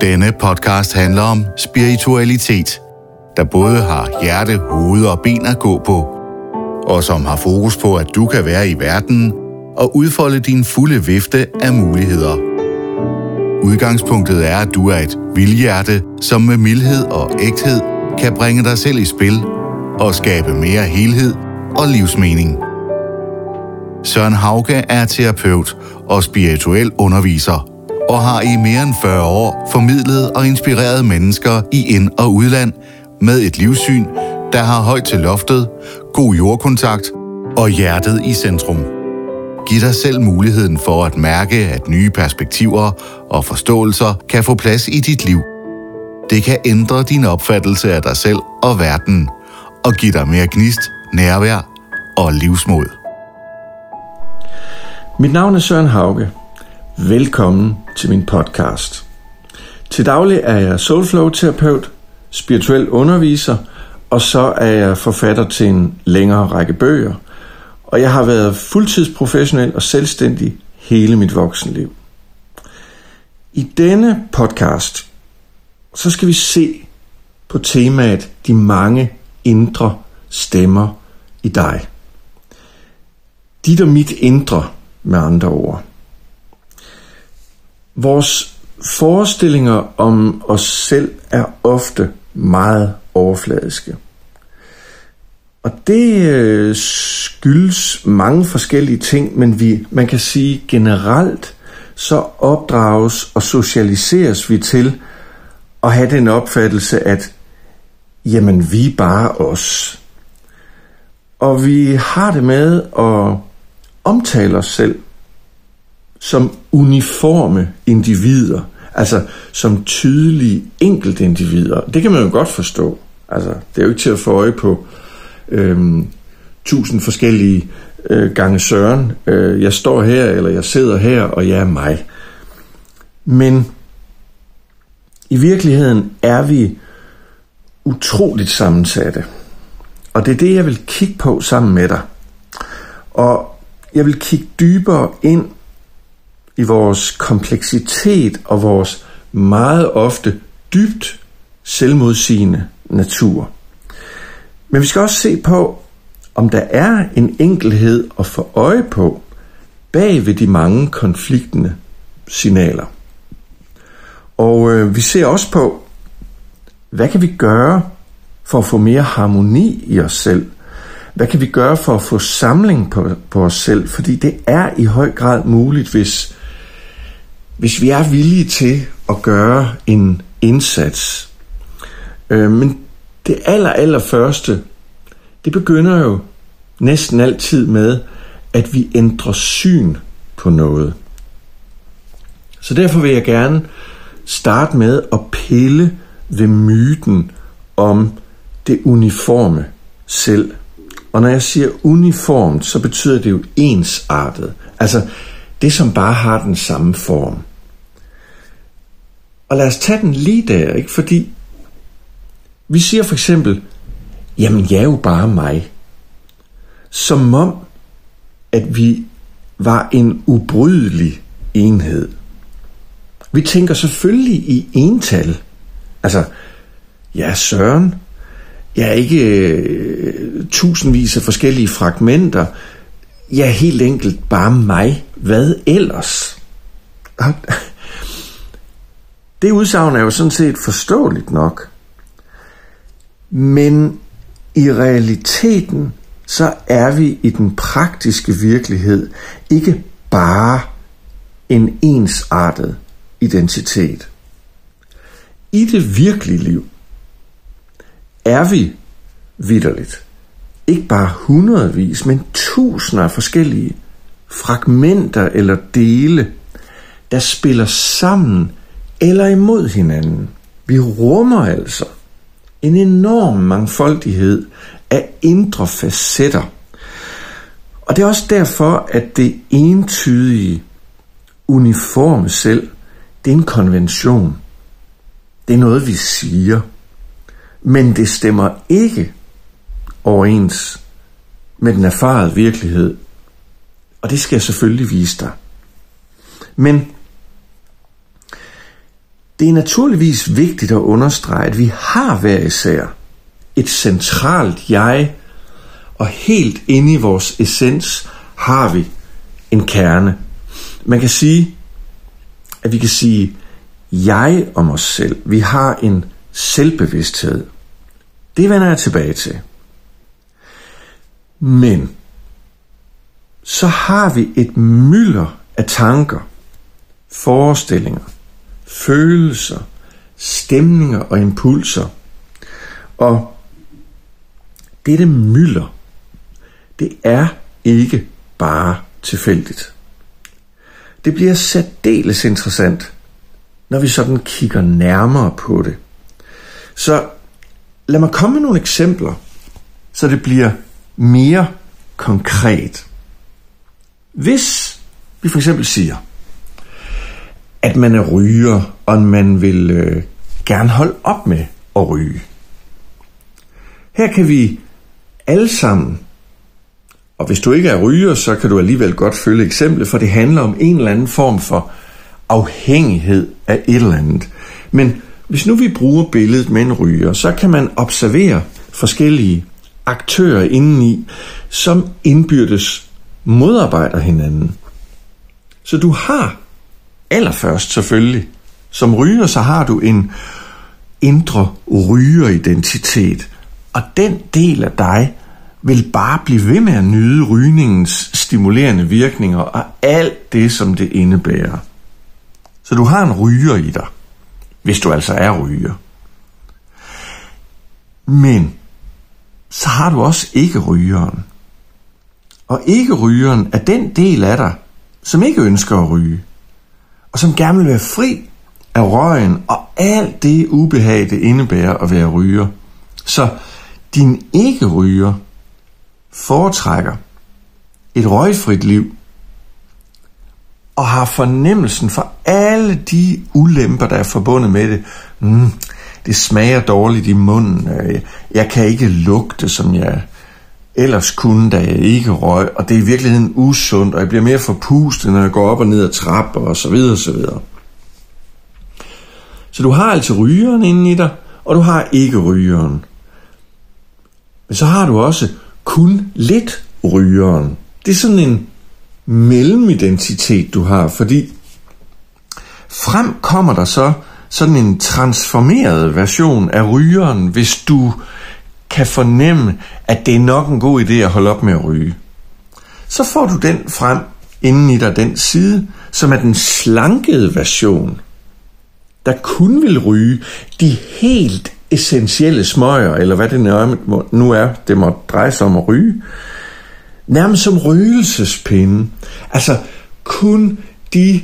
Denne podcast handler om spiritualitet, der både har hjerte, hoved og ben at gå på, og som har fokus på, at du kan være i verden og udfolde din fulde vifte af muligheder. Udgangspunktet er, at du er et vildhjerte, som med mildhed og ægthed kan bringe dig selv i spil og skabe mere helhed og livsmening. Søren Hauge er terapeut og spirituel underviser og har i mere end 40 år formidlet og inspireret mennesker i ind- og udland med et livssyn, der har højt til loftet, god jordkontakt og hjertet i centrum. Giv dig selv muligheden for at mærke, at nye perspektiver og forståelser kan få plads i dit liv. Det kan ændre din opfattelse af dig selv og verden, og give dig mere gnist, nærvær og livsmod. Mit navn er Søren Hauge. Velkommen til min podcast. Til daglig er jeg soulflow-terapeut, spirituel underviser, og så er jeg forfatter til en længere række bøger. Og jeg har været fuldtidsprofessionel og selvstændig hele mit voksenliv. I denne podcast, så skal vi se på temaet de mange indre stemmer i dig. Dit og mit indre, med andre ord. Vores forestillinger om os selv er ofte meget overfladiske. Og det øh, skyldes mange forskellige ting, men vi, man kan sige generelt, så opdrages og socialiseres vi til at have den opfattelse, at jamen vi er bare os. Og vi har det med at omtale os selv som uniforme individer, altså som tydelige enkeltindivider. Det kan man jo godt forstå. Altså, det er jo ikke til at få øje på øhm, tusind forskellige øh, gange søren. Øh, jeg står her, eller jeg sidder her, og jeg er mig. Men i virkeligheden er vi utroligt sammensatte. Og det er det, jeg vil kigge på sammen med dig. Og jeg vil kigge dybere ind i vores kompleksitet og vores meget ofte dybt selvmodsigende natur. Men vi skal også se på, om der er en enkelhed at få øje på bag ved de mange konfliktende signaler. Og øh, vi ser også på, hvad kan vi gøre for at få mere harmoni i os selv? Hvad kan vi gøre for at få samling på, på os selv? Fordi det er i høj grad muligt, hvis hvis vi er villige til at gøre en indsats. Øh, men det aller, aller første, det begynder jo næsten altid med, at vi ændrer syn på noget. Så derfor vil jeg gerne starte med at pille ved myten om det uniforme selv. Og når jeg siger uniformt, så betyder det jo ensartet. Altså, det, som bare har den samme form. Og lad os tage den lige der, ikke? Fordi vi siger for eksempel, jamen jeg er jo bare mig. Som om, at vi var en ubrydelig enhed. Vi tænker selvfølgelig i ental. Altså, jeg er Søren. Jeg er ikke øh, tusindvis af forskellige fragmenter. Ja, helt enkelt bare mig. Hvad ellers? Det udsagn er jo sådan set forståeligt nok. Men i realiteten, så er vi i den praktiske virkelighed ikke bare en ensartet identitet. I det virkelige liv er vi vidderligt ikke bare hundredvis, men tusinder af forskellige fragmenter eller dele, der spiller sammen eller imod hinanden. Vi rummer altså en enorm mangfoldighed af indre facetter. Og det er også derfor, at det entydige, uniforme selv, det er en konvention. Det er noget, vi siger. Men det stemmer ikke overens med den erfarede virkelighed. Og det skal jeg selvfølgelig vise dig. Men Det er naturligvis vigtigt at understrege, at vi har hver især et centralt jeg, og helt inde i vores essens har vi en kerne. Man kan sige, at vi kan sige jeg om os selv. Vi har en selvbevidsthed. Det vender jeg tilbage til. Men så har vi et mylder af tanker, forestillinger, følelser, stemninger og impulser. Og dette mylder, det er ikke bare tilfældigt. Det bliver særdeles interessant, når vi sådan kigger nærmere på det. Så lad mig komme med nogle eksempler, så det bliver mere konkret. Hvis vi for eksempel siger, at man er ryger, og man vil øh, gerne holde op med at ryge. Her kan vi alle sammen, og hvis du ikke er ryger, så kan du alligevel godt følge eksemplet, for det handler om en eller anden form for afhængighed af et eller andet. Men hvis nu vi bruger billedet med en ryger, så kan man observere forskellige aktører indeni, som indbyrdes modarbejder hinanden. Så du har allerførst selvfølgelig, som ryger, så har du en indre rygeridentitet. Og den del af dig vil bare blive ved med at nyde rygningens stimulerende virkninger og alt det, som det indebærer. Så du har en ryger i dig, hvis du altså er ryger. Men så har du også ikke rygeren. Og ikke rygeren er den del af dig, som ikke ønsker at ryge, og som gerne vil være fri af røgen og alt det ubehag, det indebærer at være ryger. Så din ikke-ryger foretrækker et røgfrit liv, og har fornemmelsen for alle de ulemper, der er forbundet med det. Mm, det smager dårligt i munden. Øh, jeg kan ikke lugte, som jeg ellers kunne, da jeg ikke røg, og det er i virkeligheden usundt, og jeg bliver mere forpustet, når jeg går op og ned ad trapper, og så videre, og så videre. Så du har altså rygeren inde i dig, og du har ikke rygeren. Men så har du også kun lidt rygeren. Det er sådan en mellemidentitet, du har, fordi frem kommer der så sådan en transformeret version af rygeren, hvis du kan fornemme, at det er nok en god idé at holde op med at ryge. Så får du den frem inden i dig, den side, som er den slankede version, der kun vil ryge de helt essentielle smøger, eller hvad det nu er, det må dreje sig om at ryge, nærmest som røgelsespinde. Altså kun de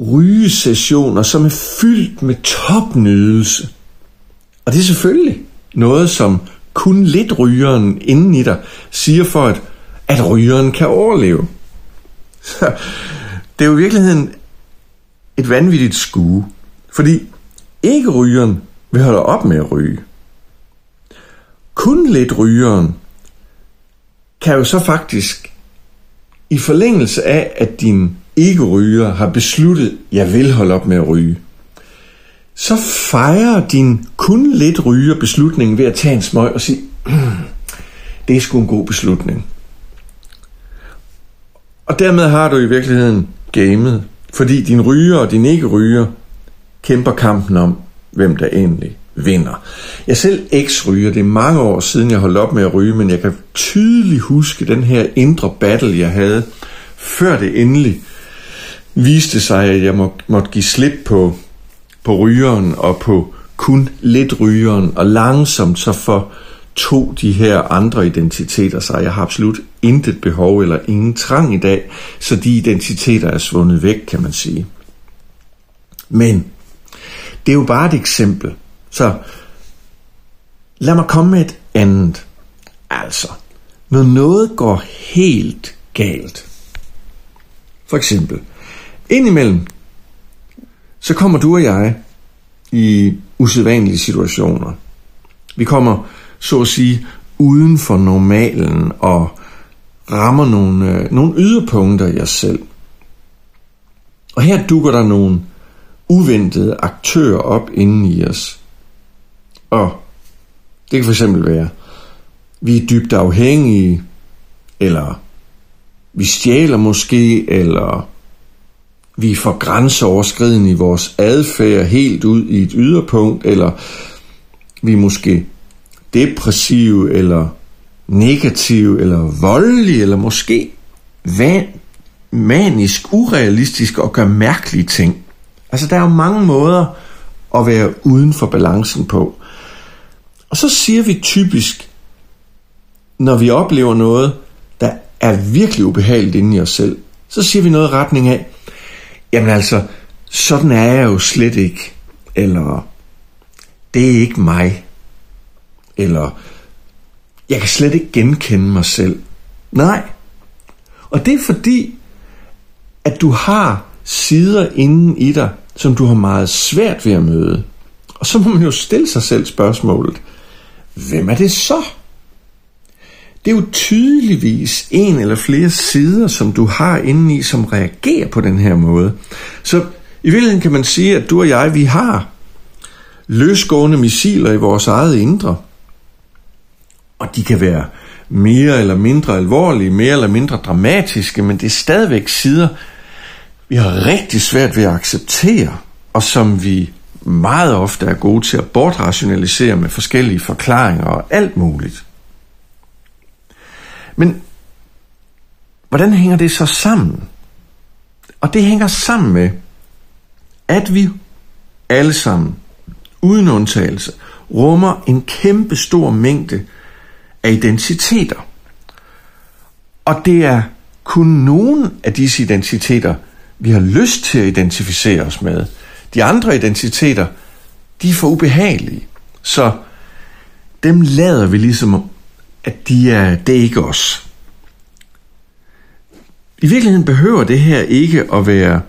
rygesessioner, som er fyldt med topnydelse. Og det er selvfølgelig noget, som kun lidt rygeren inden i dig siger for, at, at rygeren kan overleve. Så det er jo i virkeligheden et vanvittigt skue, fordi ikke rygeren vil holde op med at ryge. Kun lidt rygeren kan jo så faktisk i forlængelse af, at din ikke-ryger har besluttet, jeg vil holde op med at ryge, så fejrer din kun lidt ryger beslutningen ved at tage en smøg og sige, det er sgu en god beslutning. Og dermed har du i virkeligheden gamet, fordi din ryger og din ikke ryger kæmper kampen om, hvem der egentlig vinder. Jeg selv eks-ryger, det er mange år siden, jeg holdt op med at ryge, men jeg kan tydeligt huske den her indre battle, jeg havde, før det endelig viste sig, at jeg må, måtte give slip på, på rygeren og på kun lidt rygeren, og langsomt så for to de her andre identiteter sig. Jeg har absolut intet behov eller ingen trang i dag, så de identiteter er svundet væk, kan man sige. Men det er jo bare et eksempel. Så lad mig komme med et andet. Altså, når noget går helt galt. For eksempel, indimellem, så kommer du og jeg i usædvanlige situationer. Vi kommer, så at sige, uden for normalen og rammer nogle, øh, nogle yderpunkter i os selv. Og her dukker der nogle uventede aktører op inden i os. Og det kan fx være, vi er dybt afhængige, eller vi stjæler måske, eller vi er for grænseoverskridende i vores adfærd helt ud i et yderpunkt, eller vi er måske depressive, eller negative, eller voldelige, eller måske van, manisk, urealistisk og gør mærkelige ting. Altså, der er jo mange måder at være uden for balancen på. Og så siger vi typisk, når vi oplever noget, der er virkelig ubehageligt inde i os selv, så siger vi noget i retning af, jamen altså, sådan er jeg jo slet ikke, eller det er ikke mig, eller jeg kan slet ikke genkende mig selv. Nej. Og det er fordi, at du har sider inden i dig, som du har meget svært ved at møde. Og så må man jo stille sig selv spørgsmålet, hvem er det så? Det er jo tydeligvis en eller flere sider, som du har indeni, i, som reagerer på den her måde. Så i virkeligheden kan man sige, at du og jeg, vi har løsgående missiler i vores eget indre. Og de kan være mere eller mindre alvorlige, mere eller mindre dramatiske, men det er stadigvæk sider, vi har rigtig svært ved at acceptere, og som vi meget ofte er gode til at bortrationalisere med forskellige forklaringer og alt muligt. Men hvordan hænger det så sammen? Og det hænger sammen med, at vi alle sammen, uden undtagelse, rummer en kæmpe stor mængde af identiteter. Og det er kun nogle af disse identiteter, vi har lyst til at identificere os med. De andre identiteter, de er for ubehagelige. Så dem lader vi ligesom, at de er, det er ikke os. I virkeligheden behøver det her ikke at være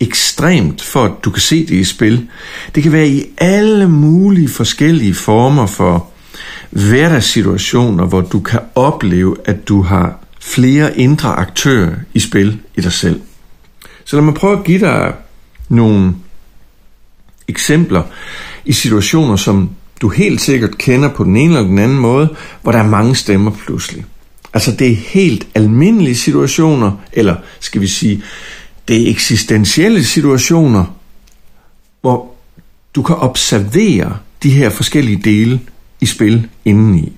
ekstremt, for at du kan se det i spil. Det kan være i alle mulige forskellige former for hverdagssituationer, hvor du kan opleve, at du har flere indre aktører i spil i dig selv. Så lad mig prøve at give dig nogle eksempler i situationer, som du helt sikkert kender på den ene eller den anden måde, hvor der er mange stemmer pludselig. Altså det er helt almindelige situationer, eller skal vi sige, det er eksistentielle situationer, hvor du kan observere de her forskellige dele i spil indeni.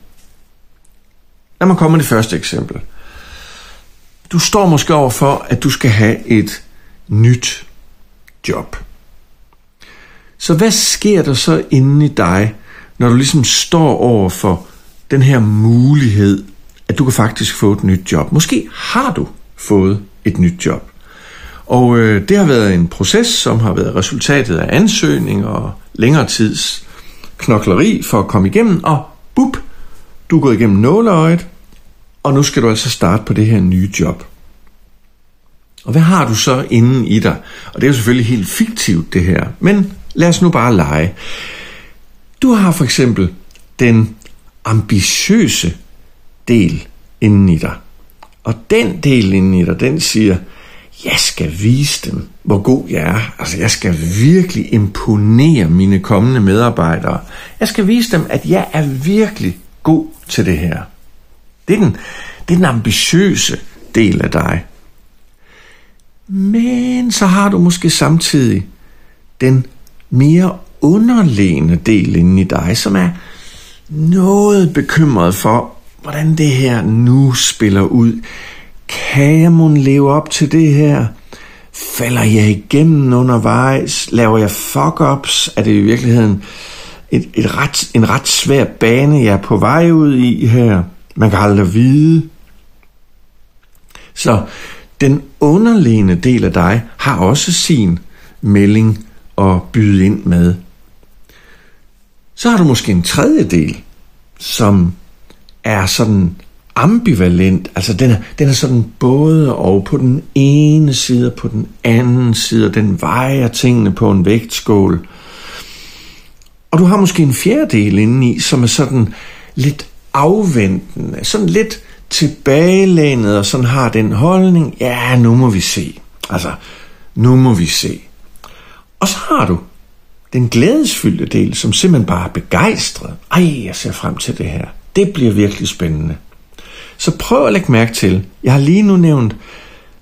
Lad mig komme med det første eksempel. Du står måske over for, at du skal have et nyt job. Så hvad sker der så inde i dig, når du ligesom står over for den her mulighed, at du kan faktisk få et nyt job? Måske har du fået et nyt job. Og øh, det har været en proces, som har været resultatet af ansøgning og længere tids knokleri for at komme igennem, og bup, du er gået igennem nåleøjet, og nu skal du altså starte på det her nye job. Og hvad har du så inden i dig? Og det er jo selvfølgelig helt fiktivt det her, men lad os nu bare lege. Du har for eksempel den ambitiøse del inden i dig. Og den del inden i dig, den siger, jeg skal vise dem, hvor god jeg er. Altså, jeg skal virkelig imponere mine kommende medarbejdere. Jeg skal vise dem, at jeg er virkelig god til det her. Det er den, det er den ambitiøse del af dig. Men så har du måske samtidig den mere underliggende del inde i dig, som er noget bekymret for, hvordan det her nu spiller ud. Kan jeg mon leve op til det her? Falder jeg igennem undervejs? Laver jeg fuck-ups? Er det i virkeligheden et, et ret, en ret svær bane, jeg er på vej ud i her? Man kan aldrig vide. Så den underliggende del af dig har også sin melding at byde ind med. Så har du måske en tredjedel, som er sådan ambivalent, altså den er, den er sådan både og på den ene side og på den anden side, og den vejer tingene på en vægtskål. Og du har måske en fjerdedel indeni, som er sådan lidt afventende, sådan lidt tilbagelænet og sådan har den holdning, ja, nu må vi se. Altså, nu må vi se. Og så har du den glædesfyldte del, som simpelthen bare er begejstret. Ej, jeg ser frem til det her. Det bliver virkelig spændende. Så prøv at lægge mærke til, jeg har lige nu nævnt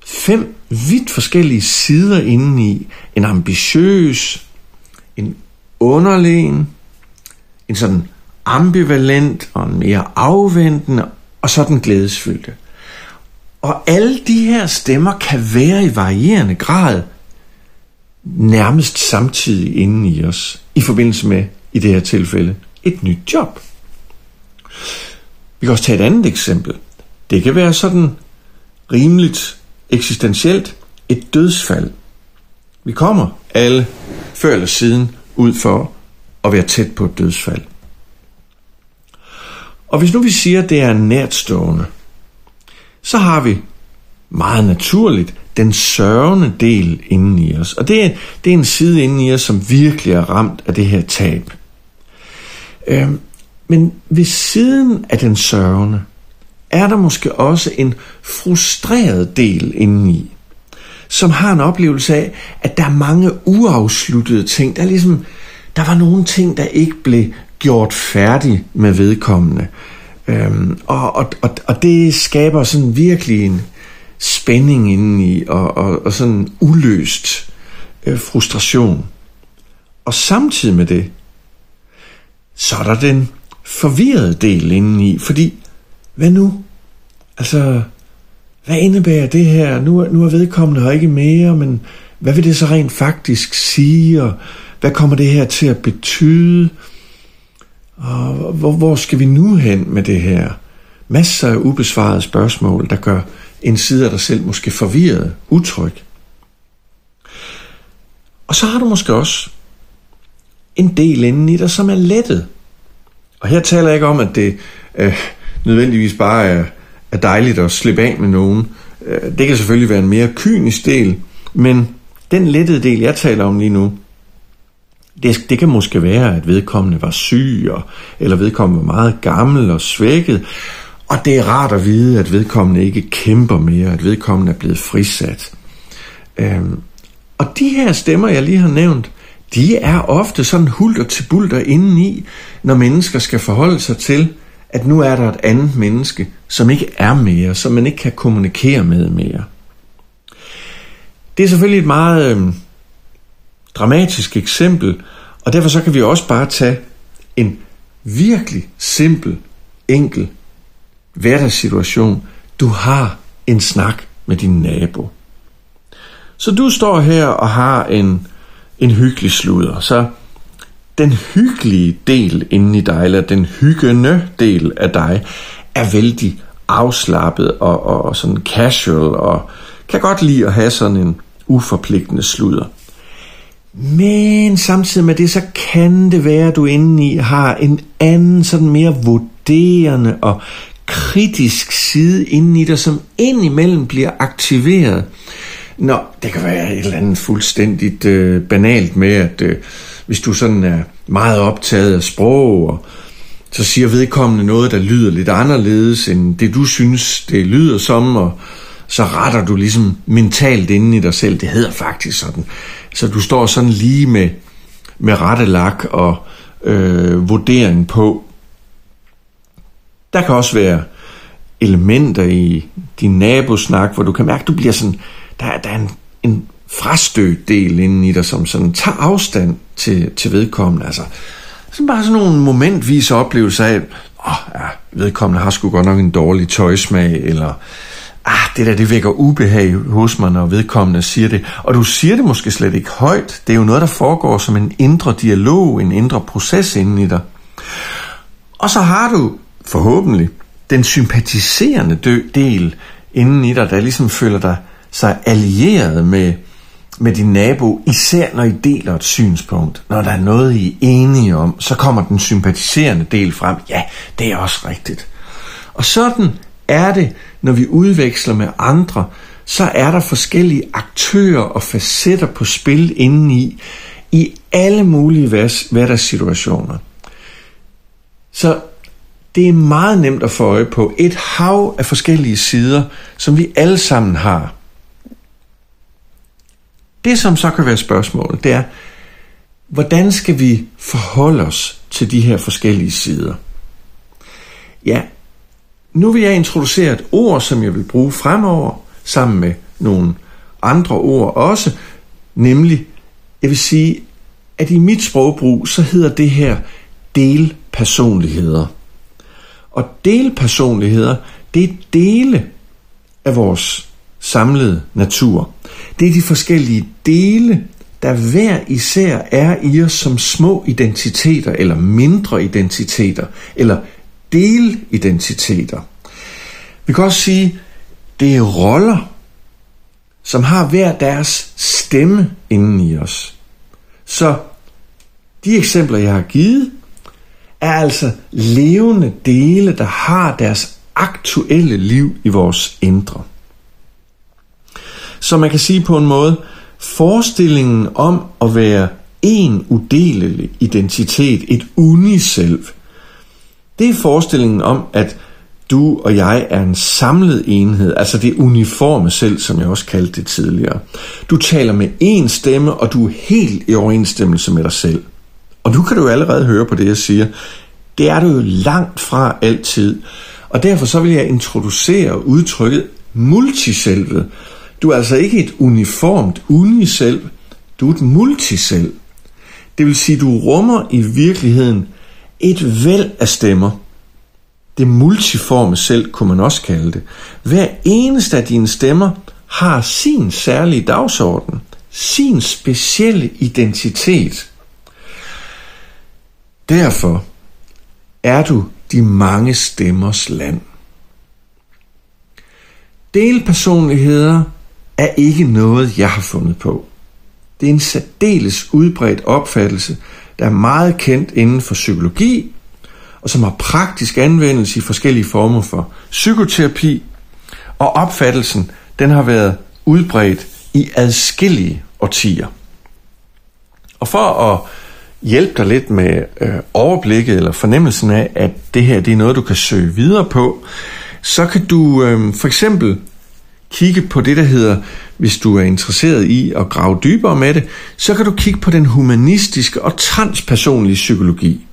fem vidt forskellige sider indeni. En ambitiøs, en underlegen, en sådan ambivalent og en mere afventende, og så den glædesfyldte. Og alle de her stemmer kan være i varierende grad nærmest samtidig inden i os, i forbindelse med, i det her tilfælde, et nyt job. Vi kan også tage et andet eksempel. Det kan være sådan rimeligt eksistentielt et dødsfald. Vi kommer alle før eller siden ud for at være tæt på et dødsfald. Og hvis nu vi siger, at det er nærtstående, så har vi meget naturligt den sørgende del inden i os. Og det er, det er en side inden i os, som virkelig er ramt af det her tab. Øhm, men ved siden af den sørgende, er der måske også en frustreret del indeni, som har en oplevelse af, at der er mange uafsluttede ting. Der er ligesom, der var nogle ting, der ikke blev gjort færdig med vedkommende. Øhm, og, og, og, og det skaber sådan virkelig en spænding indeni, og, og, og sådan uløst øh, frustration. Og samtidig med det, så er der den forvirrede del indeni, fordi hvad nu? Altså, hvad indebærer det her? Nu, nu er vedkommende her ikke mere, men hvad vil det så rent faktisk sige, og hvad kommer det her til at betyde? Og hvor, hvor skal vi nu hen med det her? Masser af ubesvarede spørgsmål, der gør en side af dig selv måske forvirret, utryg. Og så har du måske også en del inden i dig, som er lettet. Og her taler jeg ikke om, at det øh, nødvendigvis bare er, er dejligt at slippe af med nogen. Øh, det kan selvfølgelig være en mere kynisk del, men den lettede del, jeg taler om lige nu, det, det kan måske være, at vedkommende var syg, og, eller vedkommende var meget gammel og svækket, og det er rart at vide, at vedkommende ikke kæmper mere, at vedkommende er blevet frisat. Øhm, og de her stemmer, jeg lige har nævnt, de er ofte sådan hulter til bulter indeni, når mennesker skal forholde sig til, at nu er der et andet menneske, som ikke er mere, som man ikke kan kommunikere med mere. Det er selvfølgelig et meget øh, dramatisk eksempel, og derfor så kan vi også bare tage en virkelig simpel, enkel hverdagssituation. Du har en snak med din nabo. Så du står her og har en, en hyggelig sludder. Så den hyggelige del inde i dig, eller den hyggende del af dig, er vældig afslappet og, og, og sådan casual, og kan godt lide at have sådan en uforpligtende sludder. Men samtidig med det, så kan det være, at du indeni har en anden, sådan mere vurderende og kritisk side indeni dig, som indimellem bliver aktiveret. Nå, det kan være et eller andet fuldstændigt øh, banalt med, at øh, hvis du sådan er meget optaget af sprog, og så siger vedkommende noget, der lyder lidt anderledes end det, du synes, det lyder som, og så retter du ligesom mentalt inden i dig selv. Det hedder faktisk sådan. Så du står sådan lige med, med rette lak og øh, vurdering på. Der kan også være elementer i din nabosnak, hvor du kan mærke, at du bliver sådan, der, der er en, en frastødt del inden i dig, som sådan tager afstand til, til vedkommende. Altså, sådan bare sådan nogle momentvise oplevelser af, åh, oh, ja, vedkommende har sgu godt nok en dårlig tøjsmag, eller ah, det der, det vækker ubehag hos mig, når vedkommende siger det. Og du siger det måske slet ikke højt. Det er jo noget, der foregår som en indre dialog, en indre proces inden i dig. Og så har du forhåbentlig den sympatiserende del inden i dig, der ligesom føler dig sig allieret med, med din nabo, især når I deler et synspunkt. Når der er noget, I er enige om, så kommer den sympatiserende del frem. Ja, det er også rigtigt. Og sådan er det, når vi udveksler med andre, så er der forskellige aktører og facetter på spil indeni, i alle mulige hverdagssituationer. Så det er meget nemt at få øje på et hav af forskellige sider, som vi alle sammen har. Det, som så kan være spørgsmålet, det er, hvordan skal vi forholde os til de her forskellige sider? Ja, nu vil jeg introducere et ord, som jeg vil bruge fremover, sammen med nogle andre ord også, nemlig, jeg vil sige, at i mit sprogbrug, så hedder det her delpersonligheder. Og delpersonligheder, det er dele af vores samlede natur. Det er de forskellige dele, der hver især er i os som små identiteter, eller mindre identiteter, eller delidentiteter. Vi kan også sige, det er roller, som har hver deres stemme inden i os. Så de eksempler, jeg har givet, er altså levende dele, der har deres aktuelle liv i vores indre. Så man kan sige på en måde, forestillingen om at være en udelelig identitet, et uniselv, det er forestillingen om, at du og jeg er en samlet enhed, altså det uniforme selv, som jeg også kaldte det tidligere. Du taler med én stemme, og du er helt i overensstemmelse med dig selv. Og nu kan du jo allerede høre på det, jeg siger. Det er du jo langt fra altid. Og derfor så vil jeg introducere udtrykket multiselvet. Du er altså ikke et uniformt uniselv, du er et multiselv. Det vil sige, du rummer i virkeligheden et væld af stemmer. Det multiforme selv kunne man også kalde det. Hver eneste af dine stemmer har sin særlige dagsorden, sin specielle identitet. Derfor er du de mange stemmers land. Delpersonligheder er ikke noget, jeg har fundet på. Det er en særdeles udbredt opfattelse, der er meget kendt inden for psykologi, og som har praktisk anvendelse i forskellige former for psykoterapi, og opfattelsen den har været udbredt i adskillige årtier. Og for at hjælpe dig lidt med øh, overblikket eller fornemmelsen af, at det her det er noget, du kan søge videre på, så kan du øh, for eksempel kigge på det, der hedder, hvis du er interesseret i at grave dybere med det, så kan du kigge på den humanistiske og transpersonlige psykologi.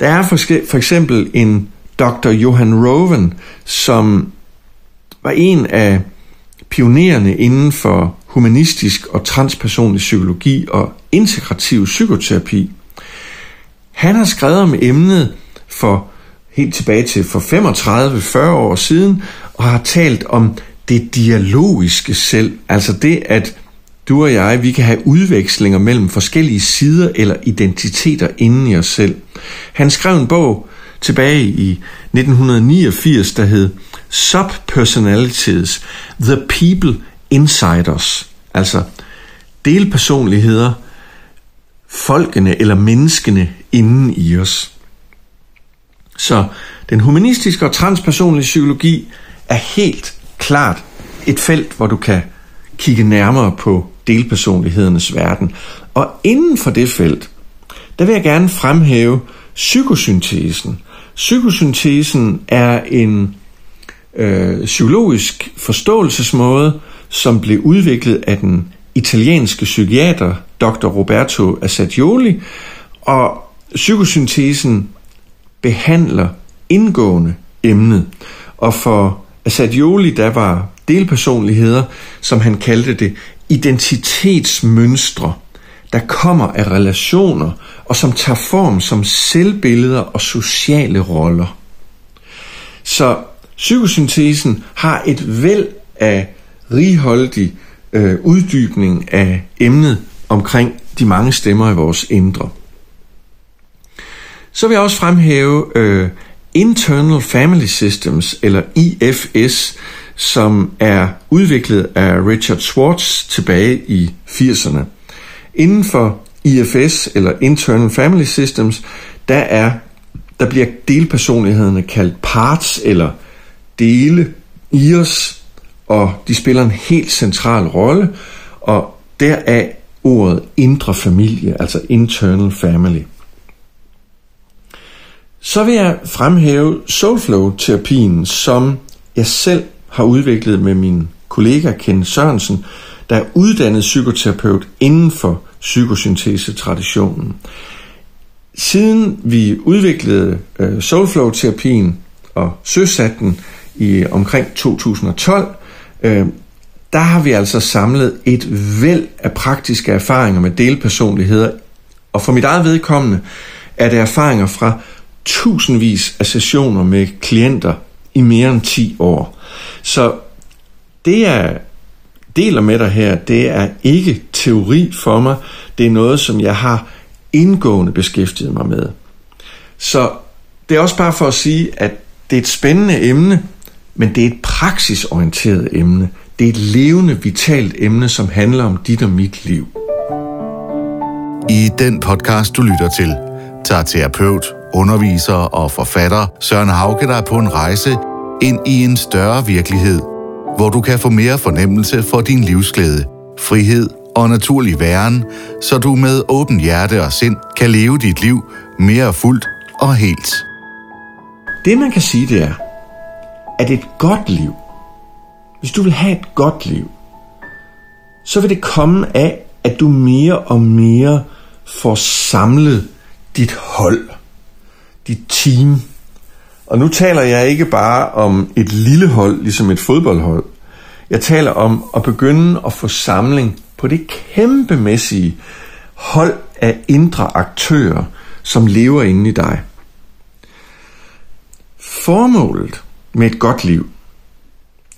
Der er for, for eksempel en Dr. Johan Roven, som var en af pionererne inden for humanistisk og transpersonlig psykologi og integrativ psykoterapi. Han har skrevet om emnet for helt tilbage til for 35-40 år siden, og har talt om det dialogiske selv, altså det, at du og jeg, vi kan have udvekslinger mellem forskellige sider eller identiteter inden i os selv. Han skrev en bog tilbage i 1989, der hed Subpersonalities, The People Insiders, altså delpersonligheder, folkene eller menneskene inden i os. Så den humanistiske og transpersonlige psykologi er helt klart et felt, hvor du kan kigge nærmere på delpersonlighedernes verden. Og inden for det felt, der vil jeg gerne fremhæve psykosyntesen. Psykosyntesen er en øh, psykologisk forståelsesmåde, som blev udviklet af den italienske psykiater Dr. Roberto Assagioli, og psykosyntesen behandler indgående emnet. Og for Assagioli, der var delpersonligheder, som han kaldte det, identitetsmønstre, der kommer af relationer, og som tager form som selvbilleder og sociale roller. Så psykosyntesen har et væld af righoldig øh, uddybning af emnet omkring de mange stemmer i vores indre. Så vil jeg også fremhæve øh, Internal Family Systems, eller IFS, som er udviklet af Richard Schwartz tilbage i 80'erne. Inden for IFS, eller Internal Family Systems, der er der bliver delpersonlighederne kaldt parts eller dele i os, og de spiller en helt central rolle, og deraf ordet indre familie, altså internal family. Så vil jeg fremhæve Soulflow-terapien, som jeg selv har udviklet med min kollega Ken Sørensen, der er uddannet psykoterapeut inden for psykosyntese-traditionen. Siden vi udviklede øh, soulflow-terapien og søsatte den i omkring 2012, øh, der har vi altså samlet et væld af praktiske erfaringer med delpersonligheder. Og for mit eget vedkommende er det erfaringer fra tusindvis af sessioner med klienter i mere end 10 år. Så det jeg deler med dig her, det er ikke teori for mig. Det er noget, som jeg har indgående beskæftiget mig med. Så det er også bare for at sige, at det er et spændende emne, men det er et praksisorienteret emne. Det er et levende, vitalt emne, som handler om dit og mit liv. I den podcast, du lytter til, tager terapeut, underviser og forfatter Søren Hauke dig på en rejse ind i en større virkelighed, hvor du kan få mere fornemmelse for din livsglæde, frihed og naturlig væren, så du med åben hjerte og sind kan leve dit liv mere fuldt og helt. Det man kan sige, det er, at et godt liv, hvis du vil have et godt liv, så vil det komme af, at du mere og mere får samlet dit hold, dit team. Og nu taler jeg ikke bare om et lille hold, ligesom et fodboldhold. Jeg taler om at begynde at få samling på det kæmpemæssige hold af indre aktører, som lever inde i dig. Formålet med et godt liv,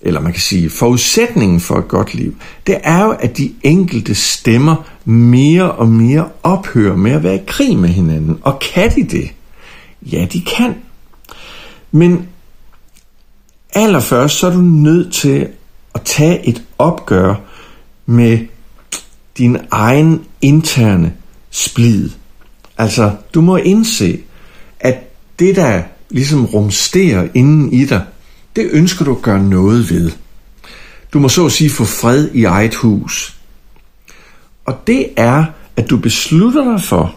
eller man kan sige forudsætningen for et godt liv, det er jo, at de enkelte stemmer mere og mere ophører med at være i krig med hinanden. Og kan de det? Ja, de kan. Men allerførst så er du nødt til at tage et opgør med din egen interne splid. Altså, du må indse, at det, der ligesom rumsterer inden i dig, det ønsker du at gøre noget ved. Du må så at sige få fred i eget hus. Og det er, at du beslutter dig for,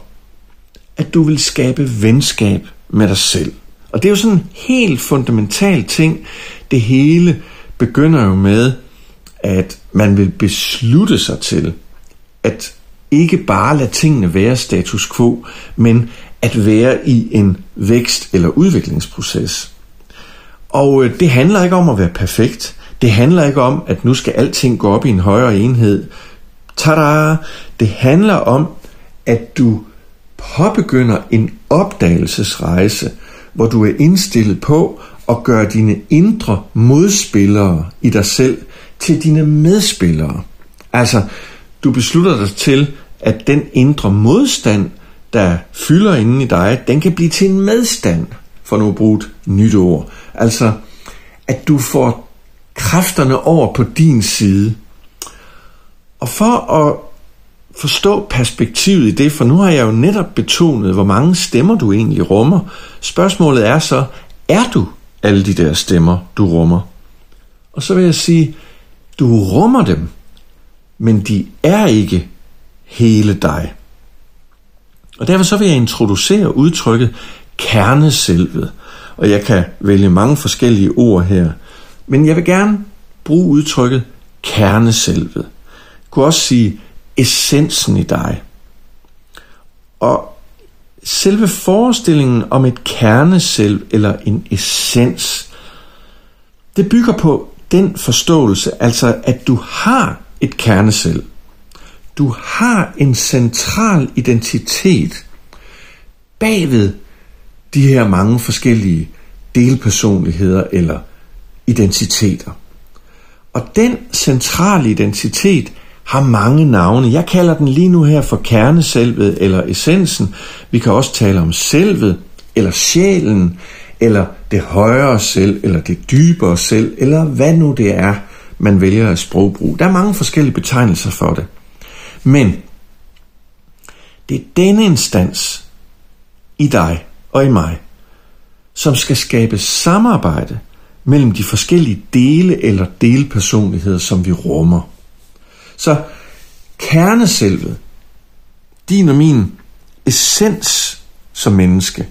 at du vil skabe venskab med dig selv. Og det er jo sådan en helt fundamental ting. Det hele begynder jo med, at man vil beslutte sig til, at ikke bare lade tingene være status quo, men at være i en vækst- eller udviklingsproces. Og øh, det handler ikke om at være perfekt. Det handler ikke om, at nu skal alting gå op i en højere enhed. Tada! Det handler om, at du påbegynder en opdagelsesrejse, hvor du er indstillet på at gøre dine indre modspillere i dig selv til dine medspillere. Altså, du beslutter dig til, at den indre modstand, der fylder inden i dig, den kan blive til en medstand, for nu at bruge et nyt ord. Altså, at du får kræfterne over på din side. Og for at forstå perspektivet i det, for nu har jeg jo netop betonet, hvor mange stemmer du egentlig rummer. Spørgsmålet er så, er du alle de der stemmer, du rummer? Og så vil jeg sige, du rummer dem, men de er ikke hele dig. Og derfor så vil jeg introducere udtrykket kerneselvet. Og jeg kan vælge mange forskellige ord her. Men jeg vil gerne bruge udtrykket kerneselvet. Jeg kunne også sige essensen i dig. Og selve forestillingen om et kerneselv eller en essens, det bygger på den forståelse, altså at du har et kerneselv. Du har en central identitet bagved de her mange forskellige delpersonligheder eller identiteter. Og den centrale identitet har mange navne. Jeg kalder den lige nu her for kerneselvet eller essensen. Vi kan også tale om selvet eller sjælen eller det højere selv eller det dybere selv eller hvad nu det er, man vælger at sprogbrug. Der er mange forskellige betegnelser for det. Men det er denne instans i dig og i mig, som skal skabe samarbejde mellem de forskellige dele eller delpersonligheder, som vi rummer. Så kerneselvet, din og min essens som menneske,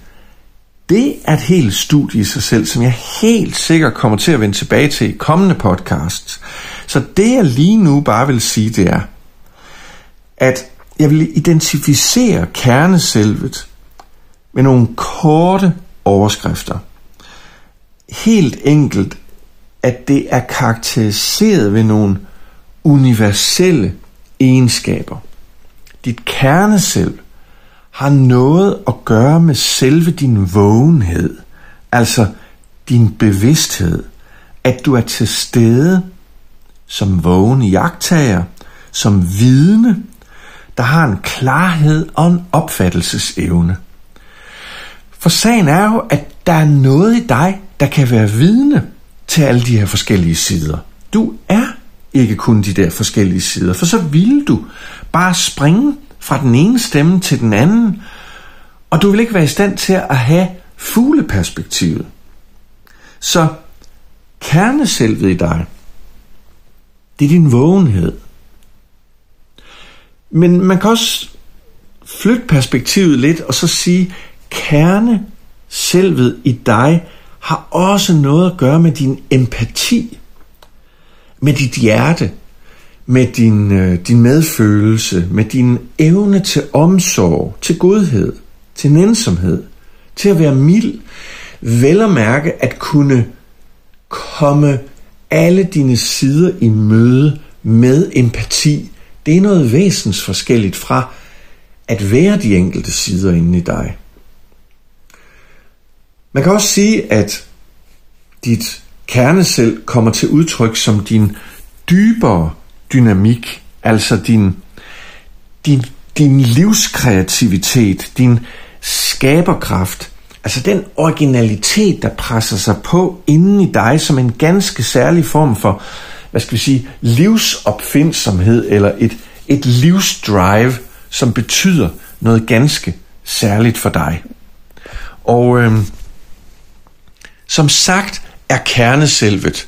det er et helt studie i sig selv, som jeg helt sikkert kommer til at vende tilbage til i kommende podcasts. Så det jeg lige nu bare vil sige, det er, at jeg vil identificere kerneselvet med nogle korte overskrifter. Helt enkelt, at det er karakteriseret ved nogle universelle egenskaber. Dit kerneselv har noget at gøre med selve din vågenhed, altså din bevidsthed, at du er til stede som vågen jagttager, som vidne, der har en klarhed og en opfattelsesevne. For sagen er jo, at der er noget i dig, der kan være vidne til alle de her forskellige sider. Du er ikke kun de der forskellige sider, for så ville du bare springe fra den ene stemme til den anden, og du vil ikke være i stand til at have fugleperspektivet. Så kerneselvet i dig, det er din vågenhed. Men man kan også flytte perspektivet lidt og så sige, kerne selvet i dig har også noget at gøre med din empati, med dit hjerte, med din, øh, din medfølelse, med din evne til omsorg, til godhed, til nænsomhed, til at være mild, vel at mærke at kunne komme alle dine sider i møde med empati. Det er noget væsens forskelligt fra at være de enkelte sider inde i dig. Man kan også sige, at dit kernesel kommer til udtryk som din dybere dynamik, altså din, din, din livskreativitet, din skaberkraft, altså den originalitet, der presser sig på inden i dig som en ganske særlig form for, hvad skal vi sige, livsopfindsomhed eller et, et livsdrive, som betyder noget ganske særligt for dig. Og øh, som sagt er kerneselvet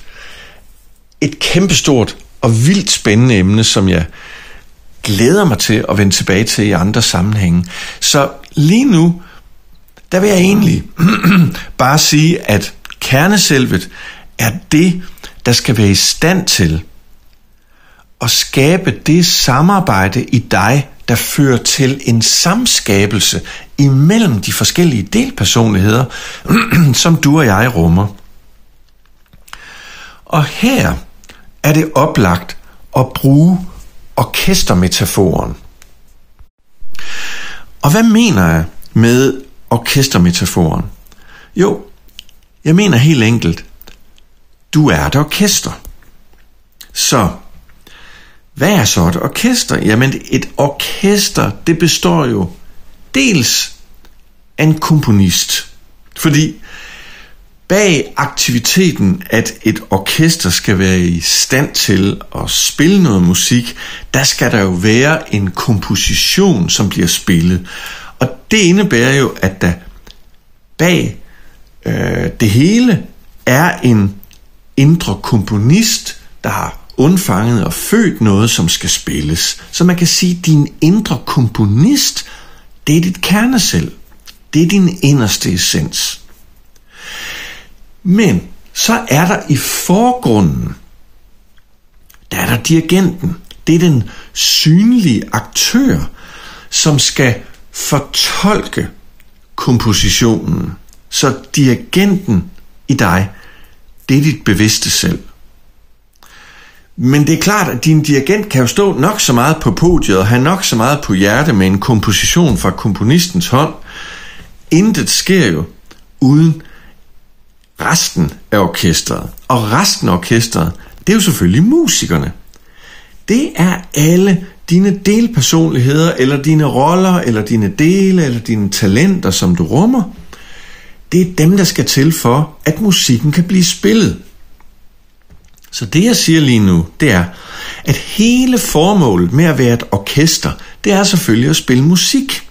et kæmpestort og vildt spændende emne, som jeg glæder mig til at vende tilbage til i andre sammenhænge. Så lige nu, der vil jeg egentlig bare sige, at kerneselvet er det, der skal være i stand til at skabe det samarbejde i dig, der fører til en samskabelse imellem de forskellige delpersonligheder, som du og jeg rummer. Og her er det oplagt at bruge orkestermetaforen. Og hvad mener jeg med orkestermetaforen? Jo, jeg mener helt enkelt, du er et orkester. Så, hvad er så et orkester? Jamen, et orkester, det består jo dels af en komponist. Fordi bag aktiviteten, at et orkester skal være i stand til at spille noget musik, der skal der jo være en komposition, som bliver spillet. Og det indebærer jo, at der bag øh, det hele er en indre komponist, der har undfanget og født noget, som skal spilles. Så man kan sige, at din indre komponist, det er dit kernesel. Det er din inderste essens. Men så er der i forgrunden, der er der dirigenten. Det er den synlige aktør, som skal fortolke kompositionen. Så dirigenten i dig, det er dit bevidste selv. Men det er klart, at din dirigent kan jo stå nok så meget på podiet og have nok så meget på hjerte med en komposition fra komponistens hånd. Intet sker jo uden resten af orkestret. Og resten af orkestret, det er jo selvfølgelig musikerne. Det er alle dine delpersonligheder, eller dine roller, eller dine dele, eller dine talenter, som du rummer. Det er dem, der skal til for, at musikken kan blive spillet. Så det jeg siger lige nu, det er, at hele formålet med at være et orkester, det er selvfølgelig at spille musik.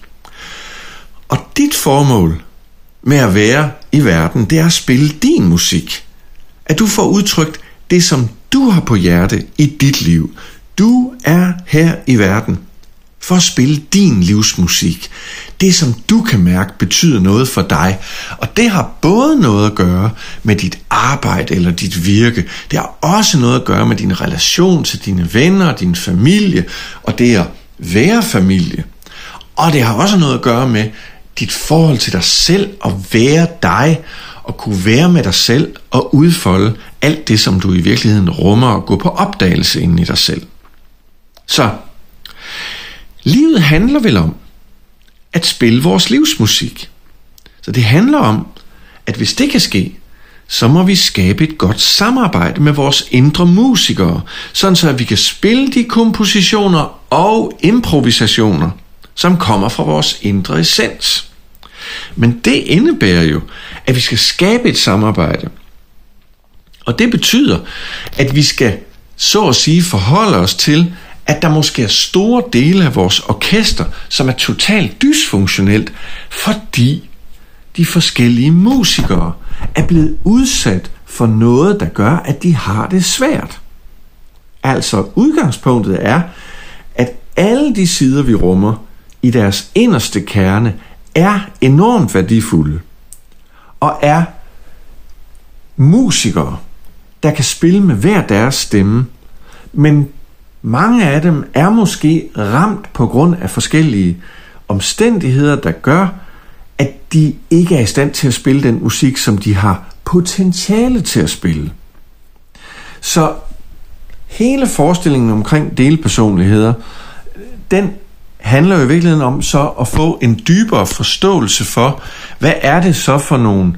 Og dit formål med at være i verden, det er at spille din musik. At du får udtrykt det, som du har på hjerte i dit liv. Du er her i verden for at spille din livsmusik. Det, som du kan mærke, betyder noget for dig. Og det har både noget at gøre med dit arbejde eller dit virke. Det har også noget at gøre med din relation til dine venner og din familie, og det at være familie. Og det har også noget at gøre med dit forhold til dig selv og være dig og kunne være med dig selv og udfolde alt det, som du i virkeligheden rummer og gå på opdagelse ind i dig selv. Så, livet handler vel om at spille vores livsmusik. Så det handler om, at hvis det kan ske, så må vi skabe et godt samarbejde med vores indre musikere, sådan så at vi kan spille de kompositioner og improvisationer, som kommer fra vores indre essens. Men det indebærer jo, at vi skal skabe et samarbejde. Og det betyder, at vi skal så at sige forholde os til, at der måske er store dele af vores orkester, som er totalt dysfunktionelt, fordi de forskellige musikere er blevet udsat for noget, der gør, at de har det svært. Altså udgangspunktet er, at alle de sider, vi rummer i deres inderste kerne, er enormt værdifulde og er musikere, der kan spille med hver deres stemme, men mange af dem er måske ramt på grund af forskellige omstændigheder, der gør, at de ikke er i stand til at spille den musik, som de har potentiale til at spille. Så hele forestillingen omkring delpersonligheder, den handler jo i virkeligheden om så at få en dybere forståelse for, hvad er det så for nogle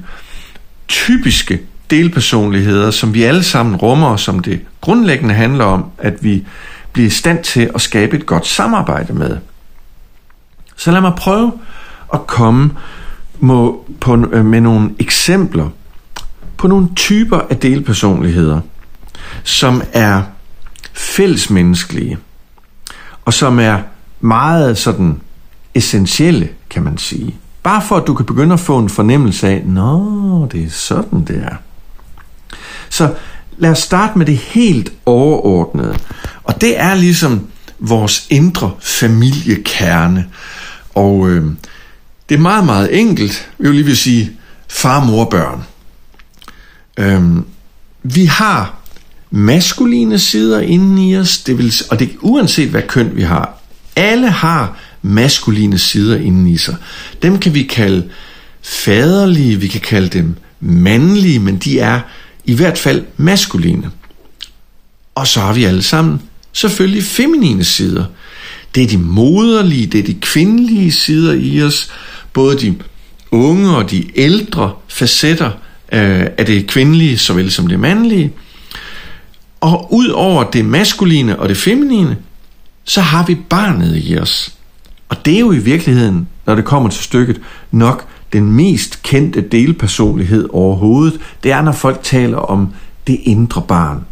typiske delpersonligheder, som vi alle sammen rummer, som det grundlæggende handler om, at vi bliver i stand til at skabe et godt samarbejde med. Så lad mig prøve at komme må, på, øh, med nogle eksempler på nogle typer af delpersonligheder, som er fællesmenneskelige, og som er meget sådan essentielle, kan man sige. Bare for at du kan begynde at få en fornemmelse af, nå, det er sådan, det er. Så lad os starte med det helt overordnede. Og det er ligesom vores indre familiekerne. Og øh, det er meget, meget enkelt. Vi vil lige vil sige far, mor, børn. Øh, vi har maskuline sider inden i os, det vil, og det uanset hvad køn vi har. Alle har maskuline sider inden i sig. Dem kan vi kalde faderlige, vi kan kalde dem mandlige, men de er i hvert fald maskuline. Og så har vi alle sammen selvfølgelig feminine sider. Det er de moderlige, det er de kvindelige sider i os, både de unge og de ældre facetter øh, af det kvindelige, såvel som det mandlige. Og ud over det maskuline og det feminine, så har vi barnet i os. Og det er jo i virkeligheden, når det kommer til stykket, nok den mest kendte delpersonlighed overhovedet. Det er, når folk taler om det indre barn.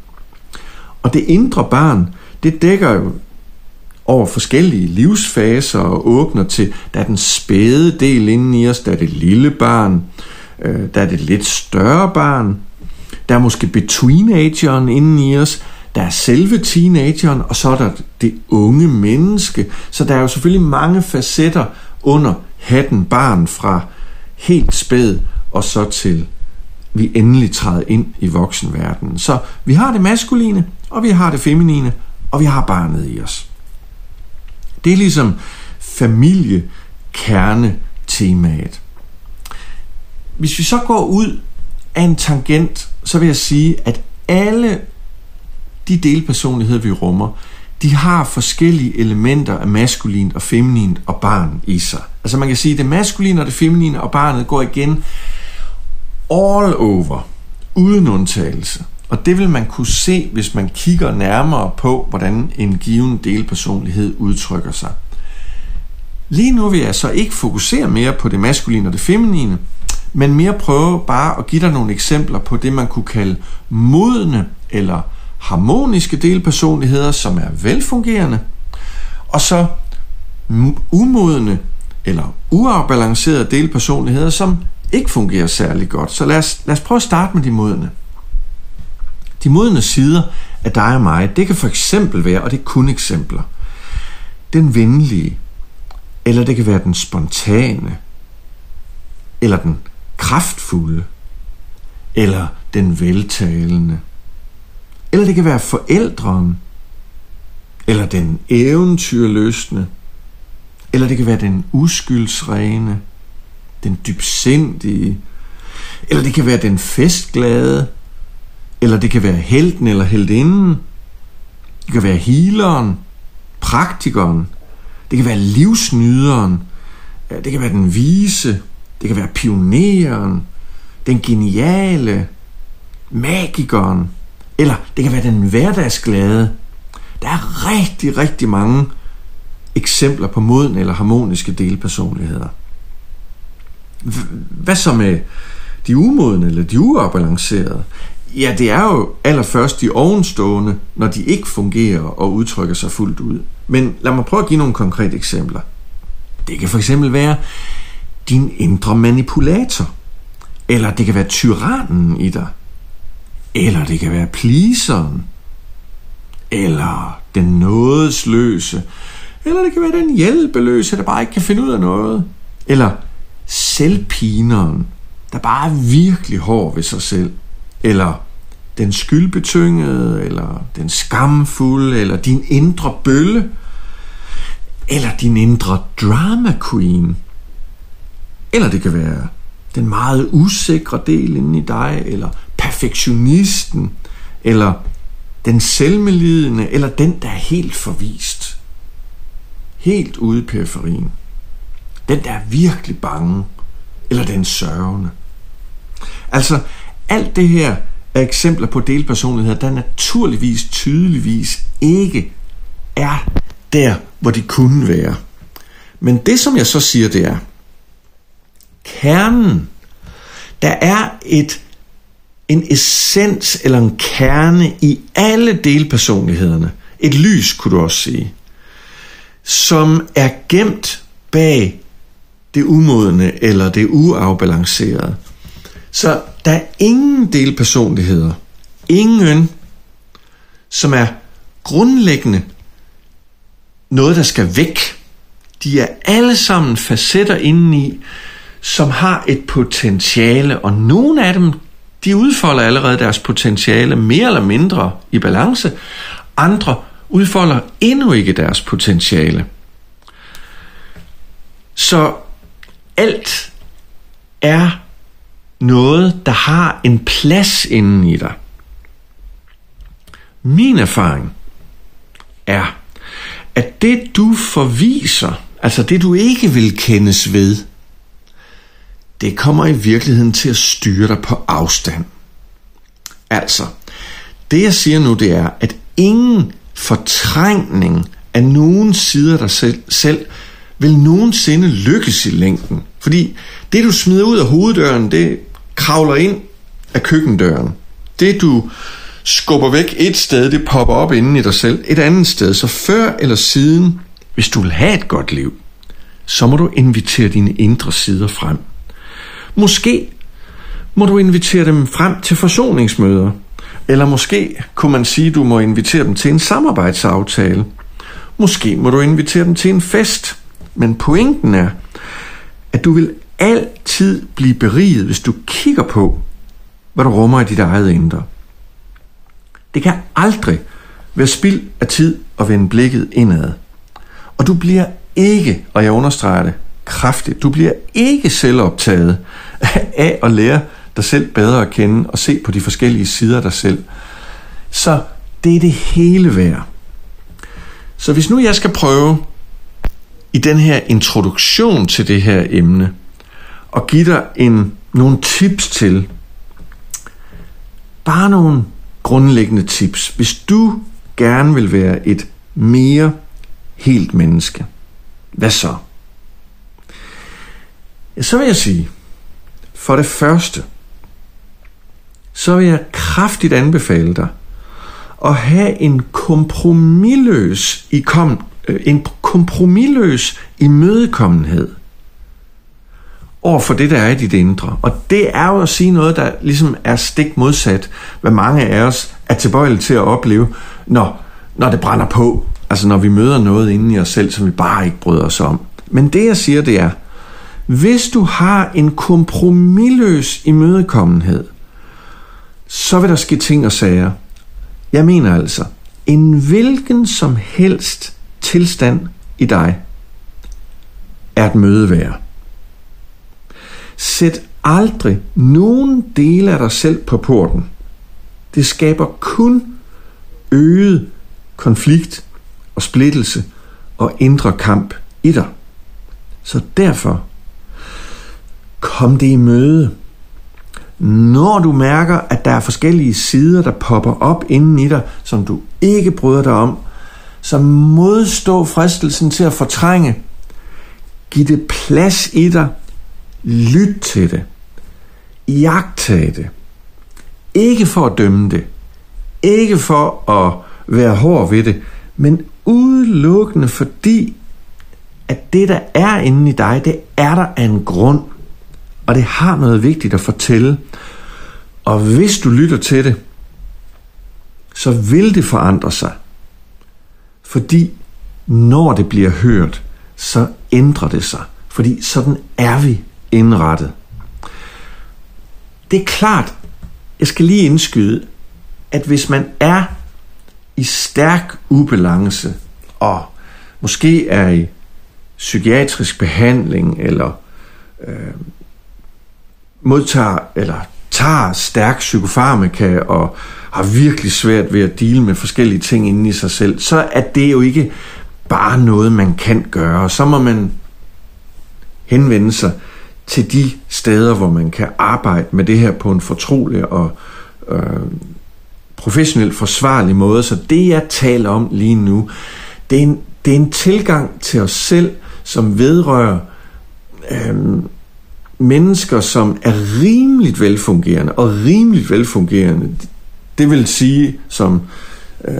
Og det indre barn, det dækker jo over forskellige livsfaser og åbner til, der er den spæde del inden i os, der er det lille barn, øh, der er det lidt større barn, der er måske betweenageren inden i os, der er selve teenageren, og så er der det unge menneske. Så der er jo selvfølgelig mange facetter under hatten barn fra helt spæd og så til vi endelig træder ind i voksenverdenen. Så vi har det maskuline, og vi har det feminine, og vi har barnet i os. Det er ligesom familiekerne-temaet. Hvis vi så går ud af en tangent, så vil jeg sige, at alle de delpersonligheder, vi rummer, de har forskellige elementer af maskulint og feminint og barn i sig. Altså man kan sige, at det maskuline og det feminine og barnet går igen all over, uden undtagelse. Og det vil man kunne se, hvis man kigger nærmere på, hvordan en given delpersonlighed udtrykker sig. Lige nu vil jeg så ikke fokusere mere på det maskuline og det feminine, men mere prøve bare at give dig nogle eksempler på det, man kunne kalde modne eller harmoniske delpersonligheder, som er velfungerende, og så umodne eller uafbalancerede delpersonligheder, som ikke fungerer særlig godt. Så lad os, lad os prøve at starte med de modne. De modne sider af dig og mig, det kan for eksempel være, og det er kun eksempler, den venlige, eller det kan være den spontane, eller den kraftfulde, eller den veltalende, eller det kan være forældren, eller den eventyrløsne, eller det kan være den uskyldsrene, den dybsindige, eller det kan være den festglade, eller det kan være helten eller heldinden, det kan være healeren, praktikeren, det kan være livsnyderen, det kan være den vise, det kan være pioneren, den geniale, magikeren, eller det kan være den hverdagsglade. Der er rigtig, rigtig mange eksempler på moden eller harmoniske delpersonligheder. Hvad så med de umodne eller de uafbalancerede? Ja, det er jo allerførst de ovenstående, når de ikke fungerer og udtrykker sig fuldt ud. Men lad mig prøve at give nogle konkrete eksempler. Det kan for eksempel være din indre manipulator. Eller det kan være tyrannen i dig. Eller det kan være pleaseren. Eller den nådesløse. Eller det kan være den hjælpeløse, der bare ikke kan finde ud af noget. Eller selvpineren, der bare er virkelig hård ved sig selv. Eller den skyldbetyngede, eller den skamfulde, eller din indre bølle, eller din indre drama queen. Eller det kan være den meget usikre del inde i dig, eller perfektionisten, eller den selvmelidende, eller den, der er helt forvist. Helt ude i periferien. Den, der er virkelig bange, eller den sørgende. Altså, alt det her er eksempler på delpersonligheder, der naturligvis, tydeligvis ikke er der, hvor de kunne være. Men det, som jeg så siger, det er, kernen, der er et en essens eller en kerne i alle delpersonlighederne. Et lys, kunne du også sige, som er gemt bag det umodne eller det uafbalancerede. Så der er ingen delpersonligheder, ingen, som er grundlæggende noget, der skal væk. De er alle sammen facetter indeni, som har et potentiale, og nogle af dem, de udfolder allerede deres potentiale mere eller mindre i balance. Andre udfolder endnu ikke deres potentiale. Så alt er noget, der har en plads inden i dig. Min erfaring er, at det du forviser, altså det du ikke vil kendes ved, det kommer i virkeligheden til at styre dig på afstand. Altså, det jeg siger nu, det er, at ingen fortrængning af nogen sider af dig selv, selv vil nogensinde lykkes i længden. Fordi det, du smider ud af hoveddøren, det kravler ind af køkkendøren. Det, du skubber væk et sted, det popper op inden i dig selv et andet sted. Så før eller siden, hvis du vil have et godt liv, så må du invitere dine indre sider frem. Måske må du invitere dem frem til forsoningsmøder. Eller måske kunne man sige, at du må invitere dem til en samarbejdsaftale. Måske må du invitere dem til en fest. Men pointen er, at du vil altid blive beriget, hvis du kigger på, hvad du rummer i dit eget indre. Det kan aldrig være spild af tid at vende blikket indad. Og du bliver ikke, og jeg understreger det kraftigt, du bliver ikke selvoptaget af at lære dig selv bedre at kende og se på de forskellige sider af dig selv. Så det er det hele værd. Så hvis nu jeg skal prøve i den her introduktion til det her emne, og give dig en, nogle tips til, bare nogle grundlæggende tips. Hvis du gerne vil være et mere helt menneske, hvad så? Så vil jeg sige, for det første, så vil jeg kraftigt anbefale dig at have en kompromilløs, i kom, øh, en kompromilløs imødekommenhed over for det, der er i dit indre. Og det er jo at sige noget, der ligesom er stik modsat, hvad mange af os er tilbøjelige til at opleve, når, når det brænder på. Altså når vi møder noget inde i os selv, som vi bare ikke bryder os om. Men det jeg siger, det er, hvis du har en kompromilløs imødekommenhed, så vil der ske ting og sager. Jeg mener altså, en hvilken som helst tilstand i dig er et møde værd. Sæt aldrig nogen dele af dig selv på porten. Det skaber kun øget konflikt og splittelse og indre kamp i dig. Så derfor kom det i møde. Når du mærker, at der er forskellige sider, der popper op inden i dig, som du ikke bryder dig om, så modstå fristelsen til at fortrænge. Giv det plads i dig. Lyt til det. Jagtag det. Ikke for at dømme det. Ikke for at være hård ved det, men udelukkende fordi, at det, der er inde i dig, det er der af en grund. Og det har noget vigtigt at fortælle. Og hvis du lytter til det, så vil det forandre sig. Fordi når det bliver hørt, så ændrer det sig. Fordi sådan er vi indrettet. Det er klart, jeg skal lige indskyde, at hvis man er i stærk ubalance, og måske er i psykiatrisk behandling, eller øh, modtager eller tager stærk psykofarmaka og har virkelig svært ved at dele med forskellige ting inde i sig selv, så er det jo ikke bare noget, man kan gøre. Så må man henvende sig til de steder, hvor man kan arbejde med det her på en fortrolig og øh, professionelt forsvarlig måde. Så det, jeg taler om lige nu, det er en, det er en tilgang til os selv, som vedrører øh, mennesker, som er rimeligt velfungerende, og rimeligt velfungerende, det vil sige, som øh,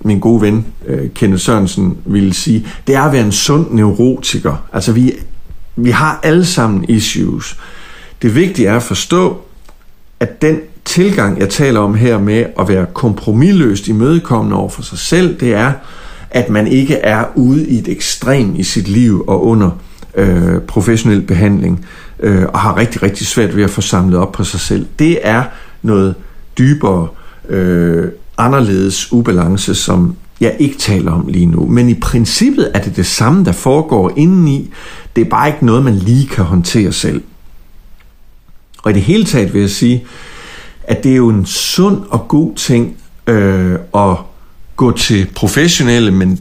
min gode ven øh, Kenneth Sørensen ville sige, det er at være en sund neurotiker. Altså vi, vi har alle sammen issues. Det vigtige er at forstå, at den tilgang, jeg taler om her med at være kompromilløst imødekommende over for sig selv, det er, at man ikke er ude i et ekstrem i sit liv og under øh, professionel behandling øh, og har rigtig, rigtig svært ved at få samlet op på sig selv. Det er noget dybere, øh, anderledes ubalance, som jeg ikke taler om lige nu. Men i princippet er det det samme, der foregår indeni. Det er bare ikke noget, man lige kan håndtere selv. Og i det hele taget vil jeg sige, at det er jo en sund og god ting øh, at gå til professionelle, men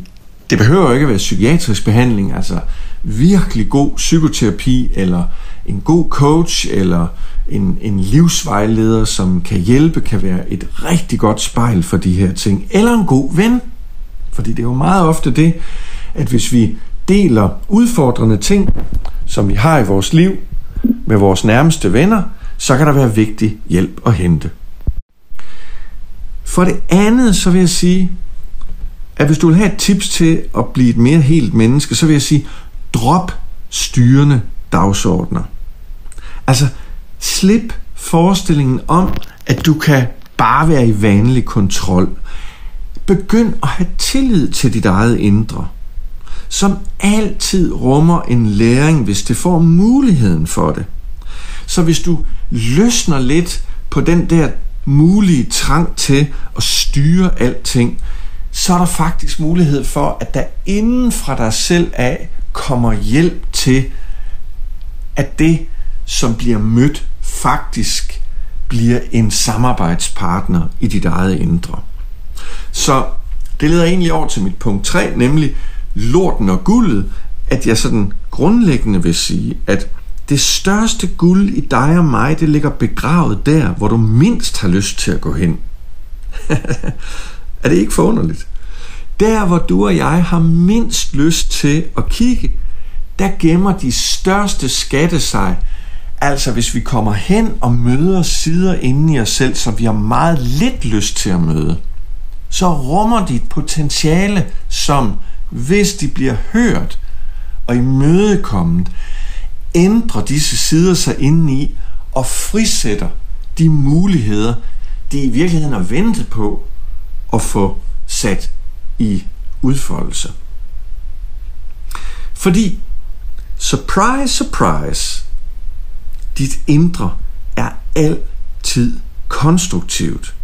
det behøver jo ikke at være psykiatrisk behandling, altså virkelig god psykoterapi, eller en god coach, eller en, en livsvejleder, som kan hjælpe, kan være et rigtig godt spejl for de her ting, eller en god ven. Fordi det er jo meget ofte det, at hvis vi deler udfordrende ting, som vi har i vores liv, med vores nærmeste venner, så kan der være vigtig hjælp at hente. For det andet, så vil jeg sige, at hvis du vil have et tips til at blive et mere helt menneske, så vil jeg sige, drop styrende dagsordner. Altså, slip forestillingen om, at du kan bare være i vanlig kontrol. Begynd at have tillid til dit eget indre, som altid rummer en læring, hvis det får muligheden for det. Så hvis du løsner lidt på den der mulige trang til at styre alting, så er der faktisk mulighed for, at der inden fra dig selv af kommer hjælp til, at det, som bliver mødt, faktisk bliver en samarbejdspartner i dit eget indre. Så det leder egentlig over til mit punkt 3, nemlig lorten og guldet, at jeg sådan grundlæggende vil sige, at det største guld i dig og mig, det ligger begravet der, hvor du mindst har lyst til at gå hen. er det ikke forunderligt? Der, hvor du og jeg har mindst lyst til at kigge, der gemmer de største skatte sig. Altså hvis vi kommer hen og møder sider inde i os selv, som vi har meget lidt lyst til at møde, så rummer de et potentiale, som hvis de bliver hørt og imødekommet, ændrer disse sider sig indeni og frisætter de muligheder, de i virkeligheden har ventet på at få sat i udfoldelse. Fordi, surprise, surprise, dit indre er altid konstruktivt.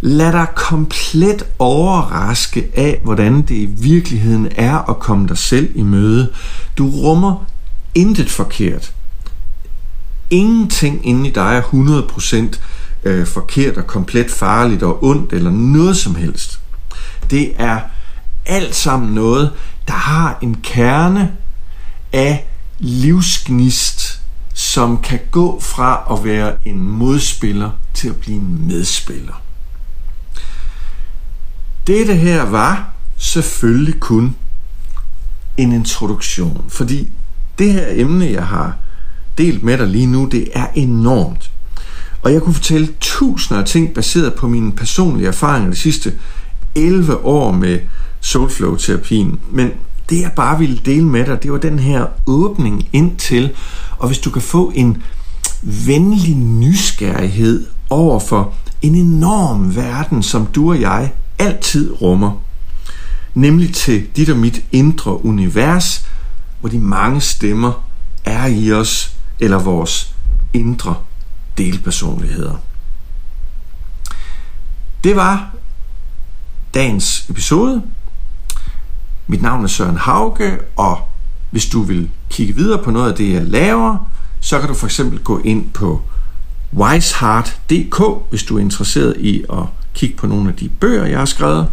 Lad dig komplet overraske af, hvordan det i virkeligheden er at komme dig selv i møde. Du rummer intet forkert. Ingenting inde i dig er 100% øh, forkert og komplet farligt og ondt eller noget som helst. Det er alt sammen noget, der har en kerne af livsgnist, som kan gå fra at være en modspiller til at blive en medspiller. Dette her var selvfølgelig kun en introduktion, fordi det her emne, jeg har delt med dig lige nu, det er enormt. Og jeg kunne fortælle tusinder af ting baseret på mine personlige erfaringer de sidste 11 år med Soulflow-terapien. Men det jeg bare ville dele med dig, det var den her åbning ind til, og hvis du kan få en venlig nysgerrighed over for en enorm verden, som du og jeg altid rummer. Nemlig til dit og mit indre univers, hvor de mange stemmer er i os, eller vores indre delpersonligheder. Det var dagens episode. Mit navn er Søren Hauge, og hvis du vil kigge videre på noget af det, jeg laver, så kan du for eksempel gå ind på wiseheart.dk, hvis du er interesseret i at kigge på nogle af de bøger, jeg har skrevet.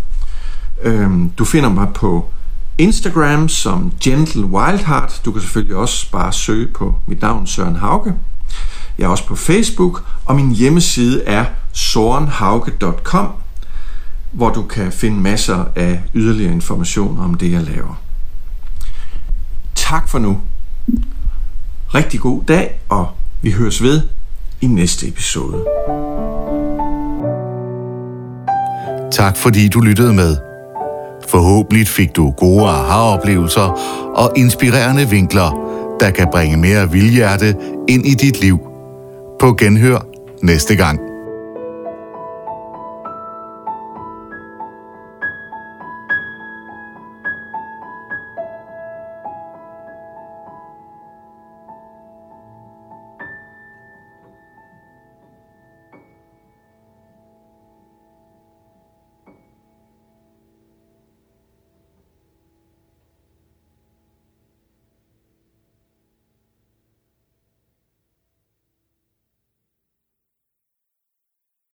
Øhm, du finder mig på Instagram som Gentle Wildheart. Du kan selvfølgelig også bare søge på mit navn Søren Hauge. Jeg er også på Facebook, og min hjemmeside er sorenhauge.com, hvor du kan finde masser af yderligere information om det, jeg laver. Tak for nu. Rigtig god dag, og vi høres ved i næste episode. Tak fordi du lyttede med. Forhåbentlig fik du gode aha-oplevelser og inspirerende vinkler, der kan bringe mere vildhjerte ind i dit liv. På genhør næste gang.